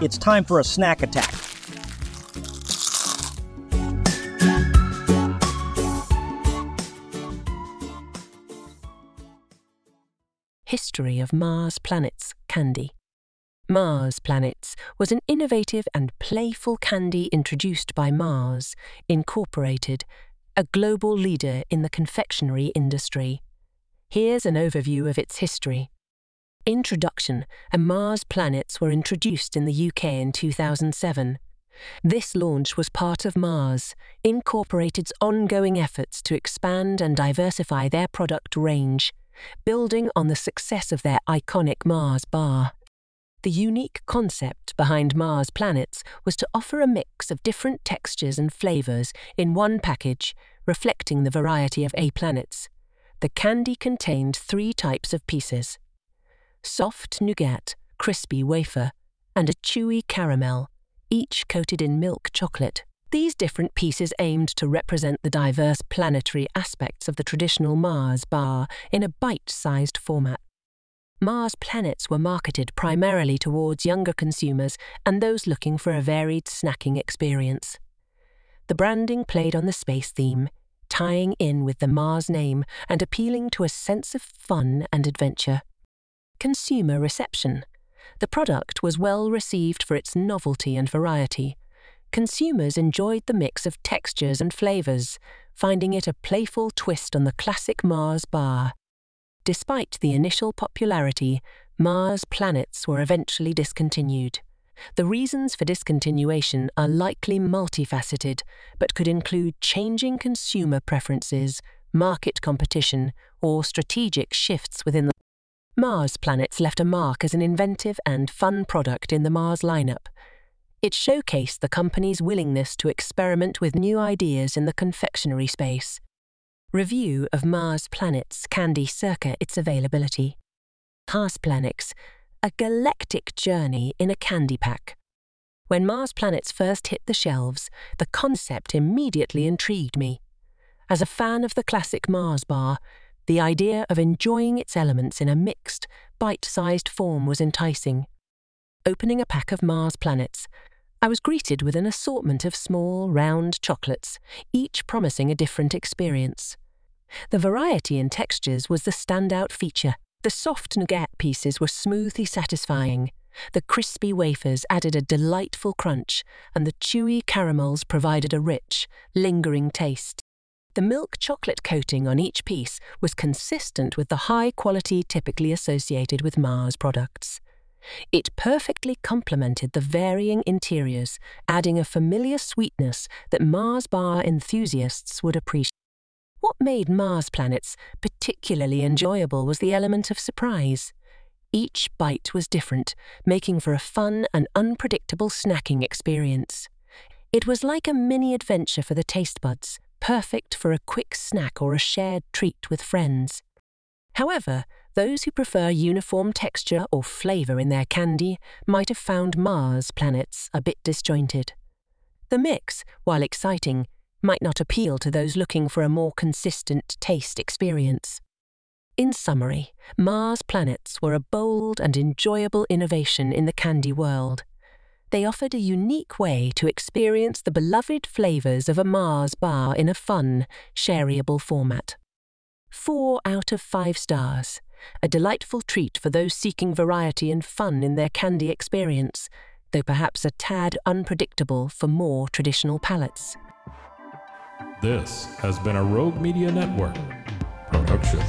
it's time for a snack attack. History of Mars Planets Candy. Mars Planets was an innovative and playful candy introduced by Mars, Incorporated, a global leader in the confectionery industry. Here's an overview of its history. Introduction and Mars Planets were introduced in the UK in 2007. This launch was part of Mars, Incorporated's ongoing efforts to expand and diversify their product range, building on the success of their iconic Mars bar. The unique concept behind Mars Planets was to offer a mix of different textures and flavours in one package, reflecting the variety of A planets. The candy contained three types of pieces soft nougat, crispy wafer, and a chewy caramel, each coated in milk chocolate. These different pieces aimed to represent the diverse planetary aspects of the traditional Mars bar in a bite sized format. Mars planets were marketed primarily towards younger consumers and those looking for a varied snacking experience. The branding played on the space theme, tying in with the Mars name and appealing to a sense of fun and adventure. Consumer reception. The product was well received for its novelty and variety. Consumers enjoyed the mix of textures and flavours, finding it a playful twist on the classic Mars bar. Despite the initial popularity, Mars planets were eventually discontinued. The reasons for discontinuation are likely multifaceted, but could include changing consumer preferences, market competition, or strategic shifts within the Mars planets left a mark as an inventive and fun product in the Mars lineup. It showcased the company's willingness to experiment with new ideas in the confectionery space. Review of Mars Planets Candy circa its availability. Mars Planets, a galactic journey in a candy pack. When Mars Planets first hit the shelves, the concept immediately intrigued me. As a fan of the classic Mars bar, the idea of enjoying its elements in a mixed, bite sized form was enticing. Opening a pack of Mars Planets, I was greeted with an assortment of small, round chocolates, each promising a different experience. The variety in textures was the standout feature. The soft nougat pieces were smoothly satisfying. The crispy wafers added a delightful crunch, and the chewy caramels provided a rich, lingering taste. The milk chocolate coating on each piece was consistent with the high quality typically associated with Mars products. It perfectly complemented the varying interiors, adding a familiar sweetness that Mars bar enthusiasts would appreciate. What made Mars planets particularly enjoyable was the element of surprise. Each bite was different, making for a fun and unpredictable snacking experience. It was like a mini adventure for the taste buds, perfect for a quick snack or a shared treat with friends. However, those who prefer uniform texture or flavour in their candy might have found Mars planets a bit disjointed. The mix, while exciting, might not appeal to those looking for a more consistent taste experience. In summary, Mars planets were a bold and enjoyable innovation in the candy world. They offered a unique way to experience the beloved flavours of a Mars bar in a fun, shareable format. Four out of five stars, a delightful treat for those seeking variety and fun in their candy experience, though perhaps a tad unpredictable for more traditional palates. This has been a Rogue Media Network production.